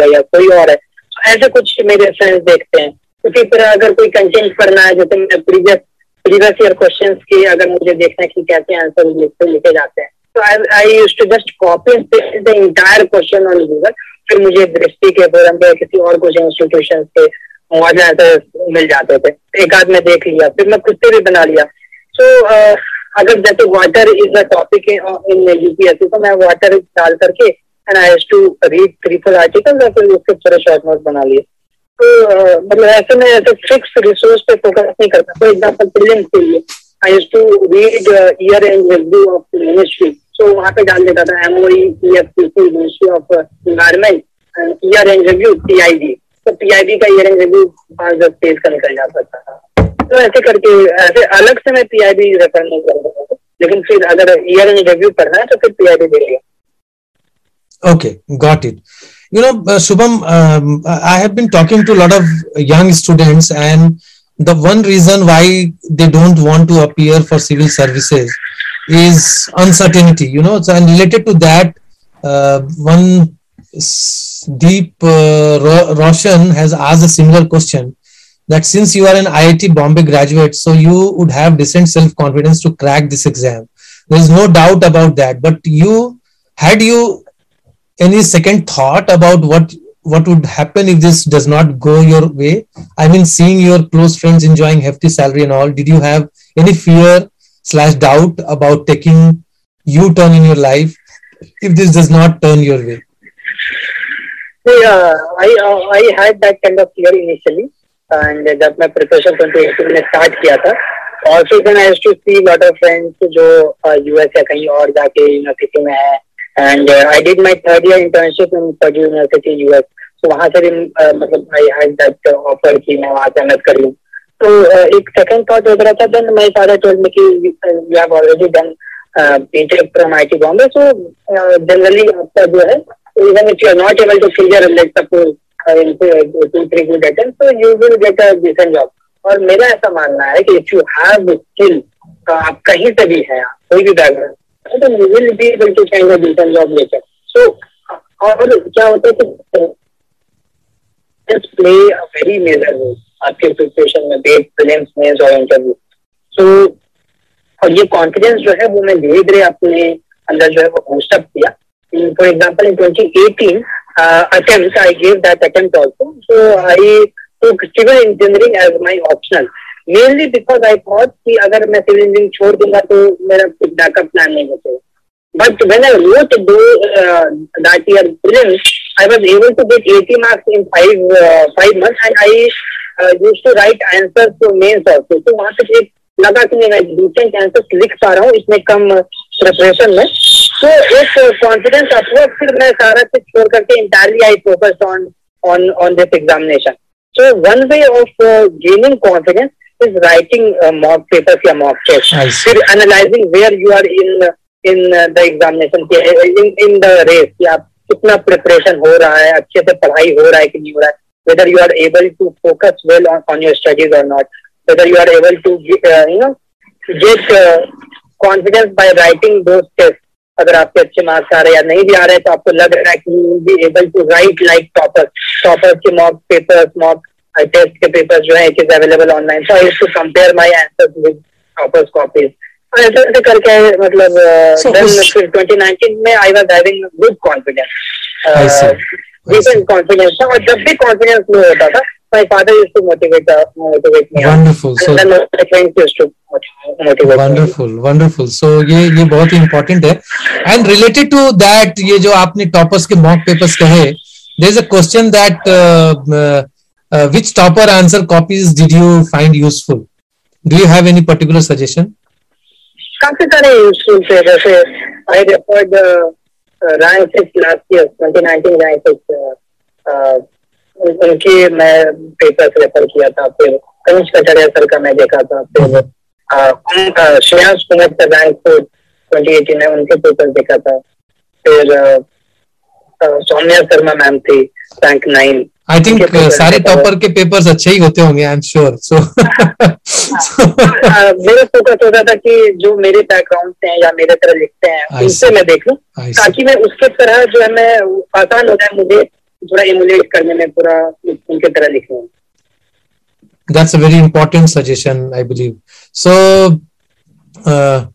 है या कोई और है। तो ऐसे कुछ मेरे फ्रेंड्स देखते हैं। उसी तो तरह अगर कोई कंटेंट पढ़ना है जैसे मैं प्रीवियस प्रीवियस ईयर क्वेश्चन के अगर मुझे देखना है कि कैसे आंसर लिखे लिखे जाते हैं। तो I use to just copy the entire question on Google फिर मुझे दृष्टि के फोरम पे किसी और कोचिंग इंस्टीट्यूशन से मॉडल आंसर मिल जाते थे। एक आध में देख लिया फिर मैं खुद से भी बना लिया। सो so, uh, अगर जैसे water is a topic in UPSC तो मैं वाटर डाल करके and I to read three four article और फिर उसके पूरे शॉर्ट नोट बना लिए। तो मतलब ऐसे में ऐसे फिक्स रिसोर्स पे फोकस नहीं करता। फॉर एग्ज़ाम्पल प्रिलिम्स के लिए I use to read year end review of ministry तो वहाँ पे डाल देता था MoE ministry of environment year end review PIB तो पीआईबी का ईयर एंड रिव्यू पाँच दस पेज का निकल जा सकता था तो ऐसे करके ऐसे अलग से मैं पीआईबी रेफर नहीं कर रहा लेकिन फिर अगर ईयर एंड रिव्यू पढ़ना है तो फिर पीआईबी दे लिया Okay, got it. You know, uh, Shubham, um, I have been talking to a lot of young students, and the one reason why they don't want to appear for civil services is uncertainty. You know, so and related to that, uh, one deep uh, Ro- Roshan has asked a similar question that since you are an IIT Bombay graduate, so you would have decent self confidence to crack this exam. There is no doubt about that. But you had you any second thought about what what would happen if this does not go your way i mean seeing your close friends enjoying hefty salary and all did you have any fear slash doubt about taking u-turn in your life if this does not turn your way So, uh, I uh, I had that kind of fear initially, and जब मैं preparation 2018 में start किया था, also then I used to see lot of friends जो uh, US या कहीं और जाके यूनिवर्सिटी में है, uh, I did my third year internship in Purdue University US. So वहाँ से भी uh, मतलब had that uh, offer कि मैं वहाँ से मेहनत कर लूँ. तो uh, एक second thought हो रहा था, then my father told me कि uh, already done uh, BTech from IT Bombay, so uh, generally आपका जो है even if you are not able to clear, let's suppose, uh, in uh, two, three good attempts, so you will get a decent job. और मेरा ऐसा मानना है कि if you have skill आप कहीं से भी हैं कोई भी बैकग्राउंड तो will be able to find a decent job later so और क्या होता है कि play a very major role आपके प्रिपरेशन में बेट प्रीलिम्स में और इंटरव्यू सो और ये कॉन्फिडेंस जो है वो मैं धीरे धीरे अपने अंदर जो है वो बूस्टअप किया। For example in twenty eighteen attempt I give that attempt also so I took civil engineering as my optional mainly because I thought कि अगर मैं civil engineering छोड़ दूँगा तो मेरा कुछ बैकअप प्लान नहीं बचेगा but when I wrote the uh, that year prelims I was able to get 80 marks in five uh, five months and I uh, used to write answers to mains also तो वहाँ पे एक लगा कि मैं decent answers लिख पा रहा हूँ इसमें कम प्रिपरेशन में सो एक कॉन्फिडेंस अपवर्ड फिर मैं सारा से छोड़ करके entirely I focus on on on this examination so one way of gaining confidence is writing mock papers या मॉक टेस्ट फिर analysing where you are in in the examination in in the race या कितना preparation हो रहा है अच्छे से पढ़ाई हो रहा है कि नहीं हो रहा है whether you are able to focus well on your studies और not whether you are able to you know get confidence by writing those test अगर आपके अच्छे मार्क्स आ रहे हैं या नहीं भी आ रहे हैं तो आपको लग रहा है कि you be able to write like topper topper के मॉक पेपर्स मॉक टेस्ट के पेपर्स जो है it is available online so I to compare my answers with toppers copies ऐसे ऐसे करके मतलब फिर 2019 में I was having good confidence decent confidence था और जब भी कॉन्फिडेंस लो होता था my father used to motivate uh, motivate me. Wonderful. So then my friends used to wonderful wonderful so ये ये बहुत ही इम्पोर्टेंट है एंड रिलेटेड टू दैट ये जो आपने टॉपर्स के मॉक पेपर्स कहे there is a question that which topper answer copies did you find useful do you have any particular suggestion काफ़ी सारे यूजफुल थे जैसे I referred rank last year 2019 rank उनके मैं पेपर्स रेफर किया था फिर कनिष्क कटारिया सर का मैं देखा था फिर श्रेयांश कुमार का रैंक ट्वेंटी एटीन है उनके पेपर देखा था। फिर सौम्या शर्मा मैम थी रैंक नाइन आई थिंक सारे टॉपर के पेपर्स अच्छे ही होते होंगे आई एम श्योर सो मेरा फोकस होता था कि जो मेरे बैकग्राउंड से हैं या मेरे तरह लिखते हैं उनसे मैं देख। लूँ ताकि मैं उसके तरह जो है मैं आसान हो जाए मुझे थोड़ा इमुलेट करने में पूरा उनके तरह लिखने में that's a very important suggestion i believe. So uh,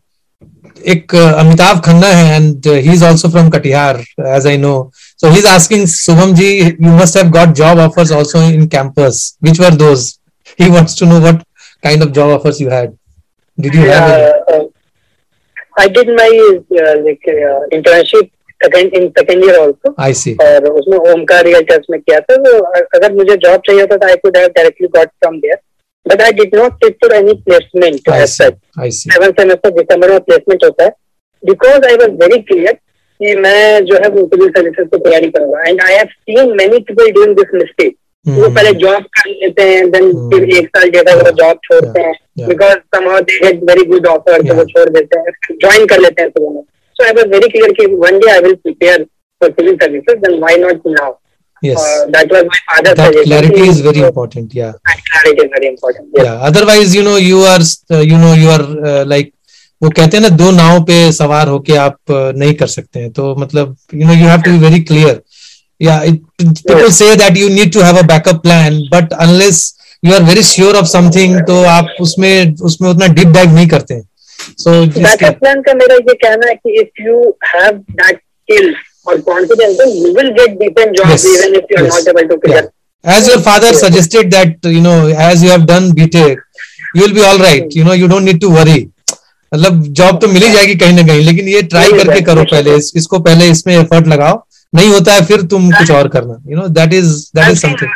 एक अमिताभ खन्ना है and he is also from Katihar as I know so he is asking Shubham ji you must have got job offers also in campus which were those he wants to know what kind of job offers you had did you have I did my uh, like second in second year also. I see. और उसमें Omkar real test में किया था तो अगर मुझे job चाहिए होता तो I could have directly got from there but I did not take for any placement. Seven semester दिसंबर में प्लेसमेंट होता है. Because I was very clear कि मैं जो है वो सिविल सर्विसेज़ की तैयारी करूँगा and I have seen many people doing this mistake वो पहले जॉब कर लेते हैं देन फिर एक साल जैसा वो जॉब छोड़ते हैं. Because somehow they get very good offer तो वो छोड़ देते हैं. ज्वाइन कर लेते हैं तो वो I was very clear that one day I will prepare for civil services, then why not now? Yes. Uh, that was my father's that suggestion. clarity is very so, important. Yeah. And clarity is very important. Yes. Yeah. Otherwise, you know, you are, uh, you know, you are uh, like वो कहते हैं ना दो नाव पे सवार होके आप uh, नहीं कर सकते हैं तो मतलब you know you have to be very clear या पीपल से that you need to have a backup plan but unless you are very sure of something तो आप उसमें उसमें उतना डीप डाइव नहीं करते हैं सो बैकअप प्लान का मेरा ये कहना है कि if you have that skill और confidence get decent jobs Yes. even if you are Yes. not able to clear. Yeah. As your father suggested that, you know, as you have done BTech, you will be all right. You know, you don't need to worry. मतलब job तो मिल ही जाएगी कहीं ना कहीं लेकिन ये try करके करो पहले इस, इसको पहले इसमें एफर्ट लगाओ नहीं होता है फिर तुम कुछ और करना you know that is that is something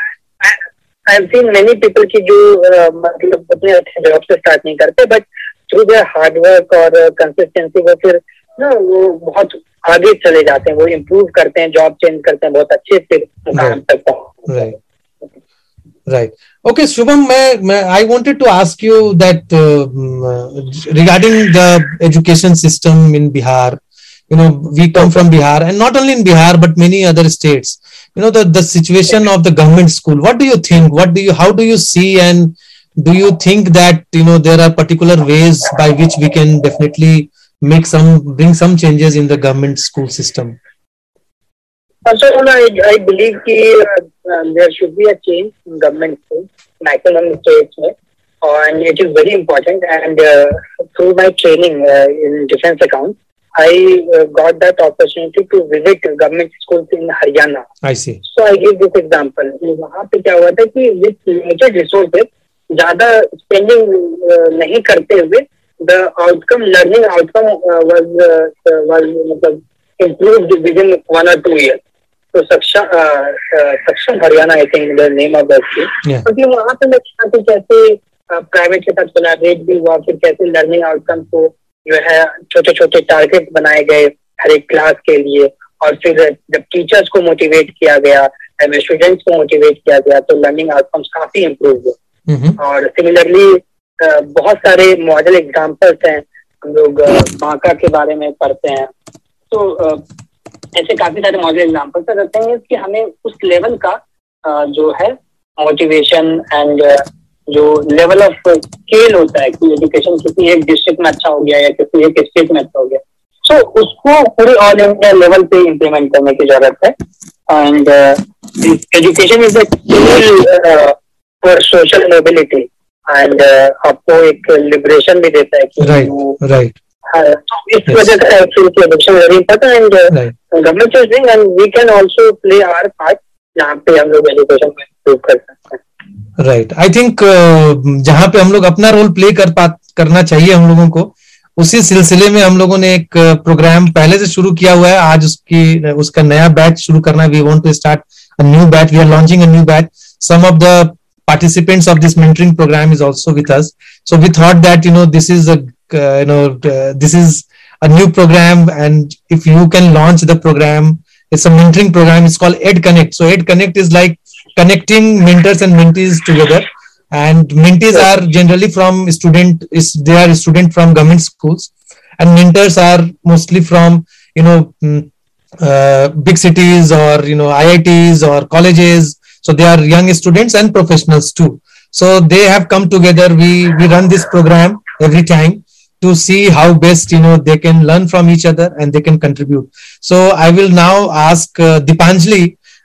I- I've seen many people की जो uh, मतलब अपने अच्छे जॉब से स्टार्ट नहीं करते but through their hard work और कंसिस्टेंसी वो फिर ना वो बहुत आगे चले जाते हैं वो इम्प्रूव करते हैं जॉब चेंज करते हैं बहुत अच्छे से काम करता हूँ। राइट ओके शुभम मैं I wanted to ask you that regarding the education system in Bihar you know we come from Bihar and not only in Bihar but many other states you know the situation of the government school what do you think what do you how do you see and do you think that you know there are particular ways by which we can definitely make some bring some changes in the government school system First of all, I, I believe that uh, there should be a change in government schools, maximum states, and it is very important. And uh, through my training uh, in defense accounts, I uh, got that opportunity to visit government schools in Haryana. I see. So I give this example. वहाँ पे क्या हुआ था कि with limited resources ज़्यादा uh, नहीं करते हुए learning outcome uh, was uh, was मतलब improved within one or two years. तो Saksham Saksham Haryana I think the name of the क्योंकि वहाँ पे मैं कैसे प्राइवेट के साथ कोलैबोरेट भी हुआ फिर कैसे लर्निंग आउटकम को जो है छोटे छोटे टारगेट बनाए गए हर एक क्लास के लिए और फिर जब टीचर्स को मोटिवेट किया गया स्टूडेंट्स को मोटिवेट किया गया तो लर्निंग आउटकम्स काफ़ी इम्प्रूव हुए। और सिमिलरली बहुत सारे मॉडल एग्जाम्पल्स हैं। हम लोग बांका के बारे में पढ़ते हैं। तो ऐसे काफ़ी सारे मॉडल एग्जाम्पल्स रहते हैं कि हमें उस लेवल का जो है मोटिवेशन एंड जो लेवल ऑफ़ स्केल होता है कि एजुकेशन किसी एक डिस्ट्रिक्ट में अच्छा हो गया या किसी एक स्टेट में अच्छा हो गया। सो so, उसको पूरे ऑल इंडिया लेवल पे इम्प्लीमेंट करने की ज़रूरत है। And education is tool for social mobility and आपको एक लिबरेशन भी देता है कि राइट राइट तो इस वजह से आई फील कि education very important and government is doing and we can also play our part जहाँ पे हम लोग एजुकेशन को इम्प्रूव कर सकते हैं। राइट आई थिंक जहाँ पे हम लोग अपना रोल प्ले कर पा करना चाहिए हम लोगों को उसी सिलसिले में हम लोगों ने एक प्रोग्राम पहले से शुरू किया हुआ है। आज उसकी उसका नया बैच शुरू करना we want to start a new batch we are launching a new batch some of the participants of this mentoring program is also with us. So we thought that you know this is a uh, you know uh, this is a new program and if you can launch the program it's a mentoring program it's called ed connect. So ed connect is like connecting mentors and mentees together. And mentees are generally from student is they are student from government schools. And mentors are mostly from you know mm, uh, big cities or you know iits or colleges so they are young students and professionals too. So they have come together. We we run this program every time to see how best you know they can learn from each other and they can contribute. So i will now ask uh, dipanjali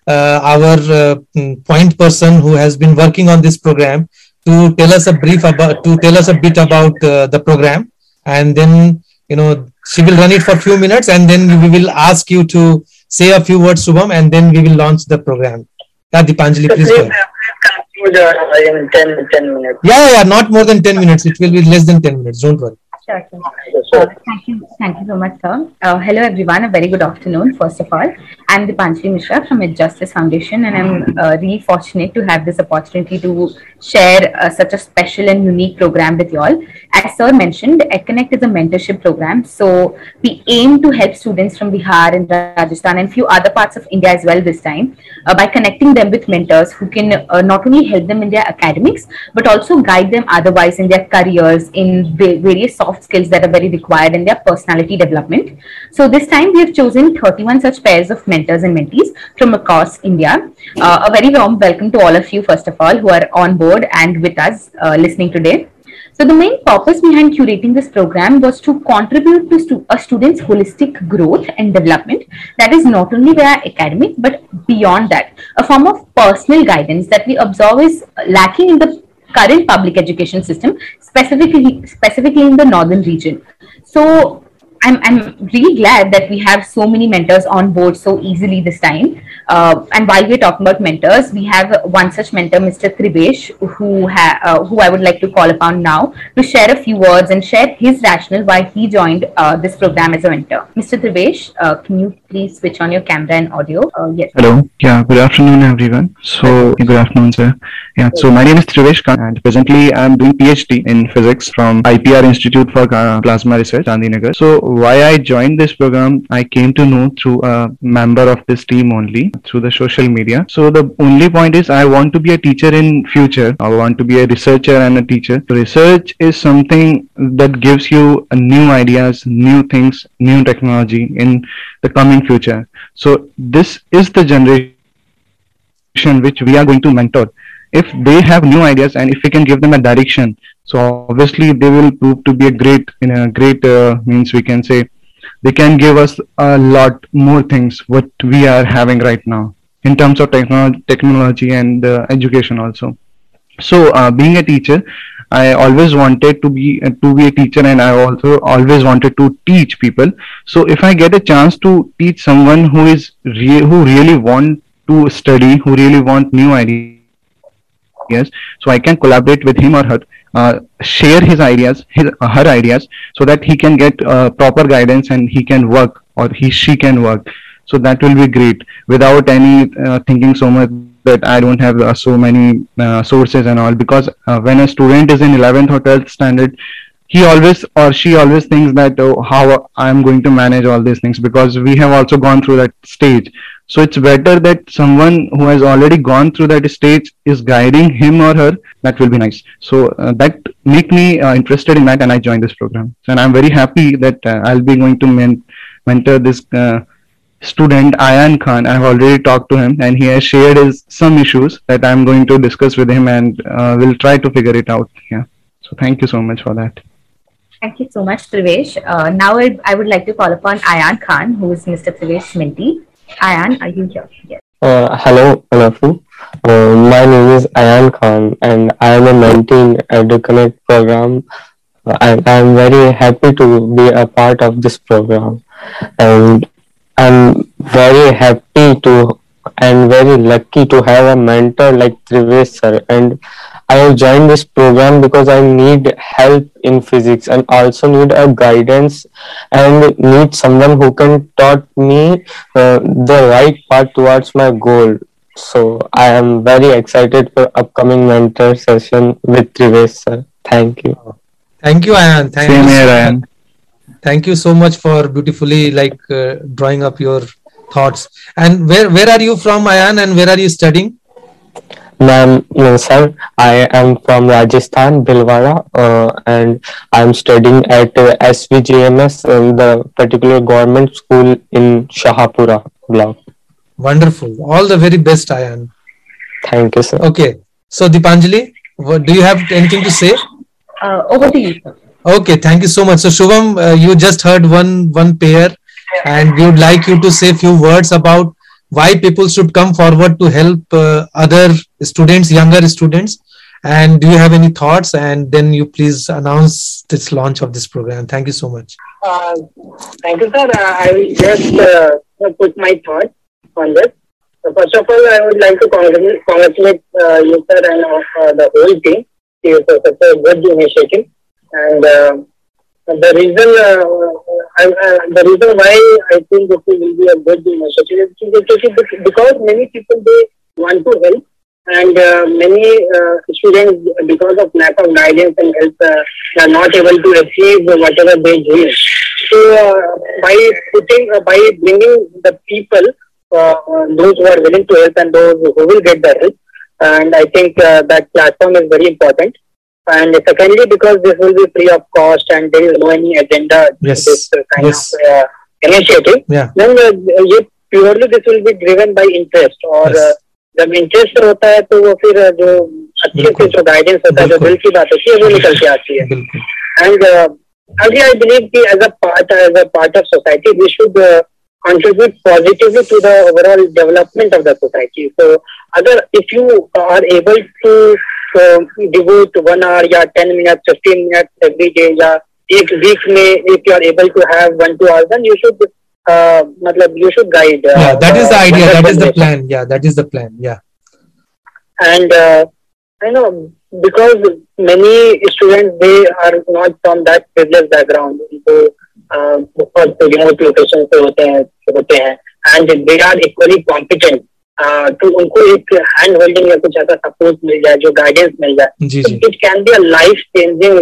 uh, our uh, point person who has been working on this program to tell us a brief about to tell us a bit about uh, the program. And then you know she will run it for a few minutes and then we will ask you to say a few words subham and then we will launch the program yeah dipanjali please go in 10, 10 minutes. Yeah, yeah, not more than 10 minutes. It will be less than 10 minutes. Don't worry. Sure, Uh, thank you. Thank you so much, sir. Uh, hello, everyone. A very good afternoon, first of all. I'm Dipanjali Mishra from Ed Justice Foundation, and I'm uh, really fortunate to have this opportunity to share uh, such a special and unique program with you all. As Sir mentioned, EdConnect is a mentorship program. So we aim to help students from Bihar and Rajasthan and few other parts of India as well this time uh, by connecting them with mentors who can uh, not only help them in their academics, but also guide them otherwise in their careers in various soft skills that are very required in their personality development. So this time we have chosen 31 such pairs of mentors and mentees from across India. Uh, a very warm welcome to all of you, first of all, who are on board and with us uh, listening today. So the main purpose behind curating this program was to contribute to stu a student's holistic growth and development that is not only via academic but beyond that, a form of personal guidance that we observe is lacking in the current public education system, specifically specifically in the northern region. So I'm, I'm really glad that we have so many mentors on board so easily this time. Uh, and while we're talking about mentors, we have one such mentor, Mr. Trivesh, who ha- uh, who I would like to call upon now to share a few words and share his rationale why he joined uh, this program as a mentor. Mr. Trivesh, uh, can you please switch on your camera and audio? Uh, yes. Hello. Yeah. Good afternoon, everyone. So, good afternoon, sir. Yeah. So, my name is Trivesh Khan, and presently I'm doing PhD in physics from IPR Institute for uh, Plasma Research, Gandhinagar. So, why I joined this program, I came to know through a member of this team only through the social media. So the only point is I want to be a teacher in future. I want to be a researcher and a teacher. Research is something that gives you new ideas, new things, new technology in the coming future. So this is the generation which we are going to mentor if they have new ideas and if we can give them a direction so obviously they will prove to be a great in a great uh, means we can say they can give us a lot more things what we are having right now in terms of technology technology and uh, education also so uh, being a teacher I always wanted to be uh, to be a teacher, and I also always wanted to teach people. So if I get a chance to teach someone who is re- who really want to study, who really want new ideas, so I can collaborate with him or her, uh, share his ideas, his uh, her ideas, so that he can get uh, proper guidance and he can work or he she can work. So that will be great without any uh, thinking so much that I don't have uh, so many uh, sources and all. Because when a student is in 11th or 12th standard, he always or she always thinks that oh, how I'm going to manage all these things because we have also gone through that stage so it's better that someone who has already gone through that stage is guiding him or her that will be nice so uh, that make me uh, interested in that and i joined this program so, and i'm very happy that uh, i'll be going to men- mentor this uh, student ayan khan i've already talked to him and he has shared his some issues that i'm going to discuss with him and uh, we'll try to figure it out yeah so thank you so much for that Thank you so much, Trivesh. Uh, now I, I would like to call upon Ayan Khan, who is Mr. Trivesh's mentee. Ayan, are you here? Yes. Uh, hello, Anafu. Uh, my name is Ayan Khan, and I am a mentee in EduConnect program. And I am very happy to be a part of this program, and I'm very happy to and very lucky to have a mentor like Trivesh sir. And I have joined this program because I need help in physics and also need a guidance and need someone who can taught me uh, the right path towards my goal. So I am very excited for upcoming mentor session with Trivesh sir. Thank you. Thank you, Ayan. Thank Same you. here, Ayan. Thank you so much for beautifully like uh, drawing up your thoughts. And where where are you from, Ayan, and where are you studying? Ma'am, no, sir. I am from Rajasthan, Bilwara, uh, and I'm studying at uh, SVGMS, in the particular government school in Shahapura block. Wonderful. All the very best, Ayan. Thank you, sir. Okay. So, Dipanjali, what, do you have anything to say? Uh, over to you. Sir. Okay. Thank you so much. So, Shubham, uh, you just heard one one pair, and we would like you to say a few words about why people should come forward to help uh, other students, younger students. And do you have any thoughts? And then you please announce this launch of this program. Thank you so much. Uh, thank you, sir. Uh, I will just uh, put my thoughts on this. So first of all, I would like to congratulate, congratulate uh, you, sir, and the whole team. It's such a good initiative. And the reason uh, I, uh, the reason why I think this will be a good initiative is because many people they want to help and uh, many uh, students because of lack of guidance and help uh, are not able to achieve whatever they dream. So uh, by putting by bringing the people those who are willing to help and those who will get the help and I think that platform is very important and secondly because this will be free of cost and there is no any agenda yes. this kind yes. of uh, initiative yeah. then uh, purely this will be driven by interest और yes. जब interest होता है तो वो फिर जो अच्छे से जो गाइडेंस होता है जो दिल की बात होती है वो निकल के आती है एंड अगली आई बिलीव कि as a part as a part of society we should contribute positively to the overall development of the society. So, other if you are able to uh, devote one hour या ten minutes, fifteen minutes every day या एक week में if you are able to have one two hours, then you should uh, मतलब you should guide. Uh, yeah, that is the idea. That is the plan. Yeah, that is the plan. Yeah. And uh, I know because many students they are not from that privileged background. So, बहुत remote location पे होते हैं होते हैं and they are equally competent तो उनको एक hand holding या कुछ ऐसा सपोर्ट मिल जाए जो गाइडेंस मिल जाए it can be a life changing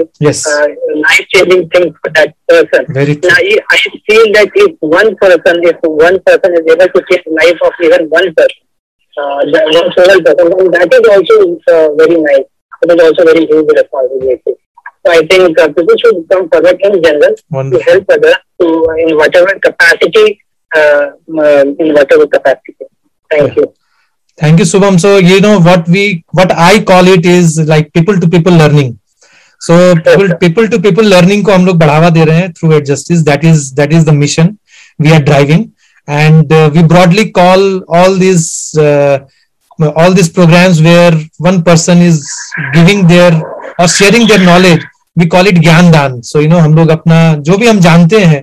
life changing thing for that person I feel that if one person if one person is able to change life of even one person is also uh, very nice it is also very huge responsibility so I think uh, people should come forward in general Wonderful. to help others to in whatever capacity uh, in whatever capacity thank you Shubham so you know what we what I call it is like people to people learning so people people to people learning को हम लोग बढ़ावा दे रहे हैं through at justice that is that is the mission we are driving and we broadly call all this all this programmes where one person is giving their और sharing their knowledge we call it Gyan Daan so you know हम लोग अपना जो भी हम जानते हैं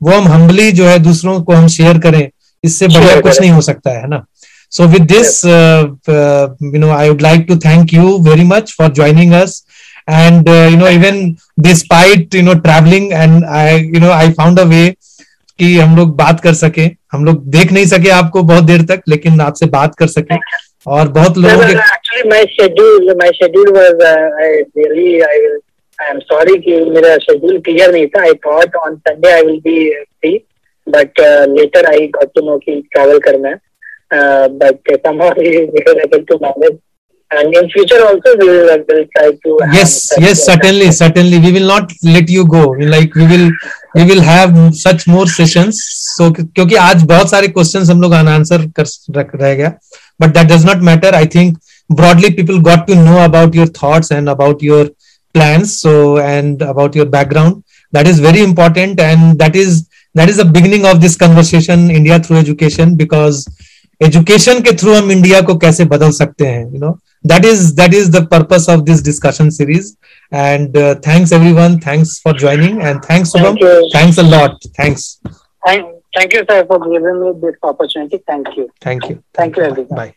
वो हम हम्बली जो है दूसरों को हम शेयर करें। इससे बढ़िया कुछ नहीं हो सकता है ना? So with this uh, uh, you know i would like to thank you very much for joining us. And uh, you know even despite you know traveling and i you know i found a way कि हम लोग बात कर सके। हम लोग देख नहीं सके आपको बहुत देर तक लेकिन आपसे बात कर सके। और बहुत लोगों के actually my schedule my schedule was I really I will I am sorry कि मेरा शेड्यूल क्लियर नहीं था। I thought on Sunday I will be free uh, later I got to know कि travel करना है uh, but somehow we were able to manage and in future also we will, will try to yes yes certainly certainly we will not let you go like we will we will have such more sessions so क्योंकि आज बहुत सारे questions हम लोग unanswer कर रह गया but that does not matter I think broadly people got to know about your thoughts and about your plans so and about your background that is very important and that is that is the beginning of this conversation india through education because education ke through hum india ko kaise badal sakte hain you know? That is that is the purpose of this discussion series. And uh, thanks everyone. Thanks for joining and thanks Subham. Thank thanks a lot. Thanks. Thank, thank you sir for giving me this opportunity. Thank you. Thank you. Thank you everyone. Bye.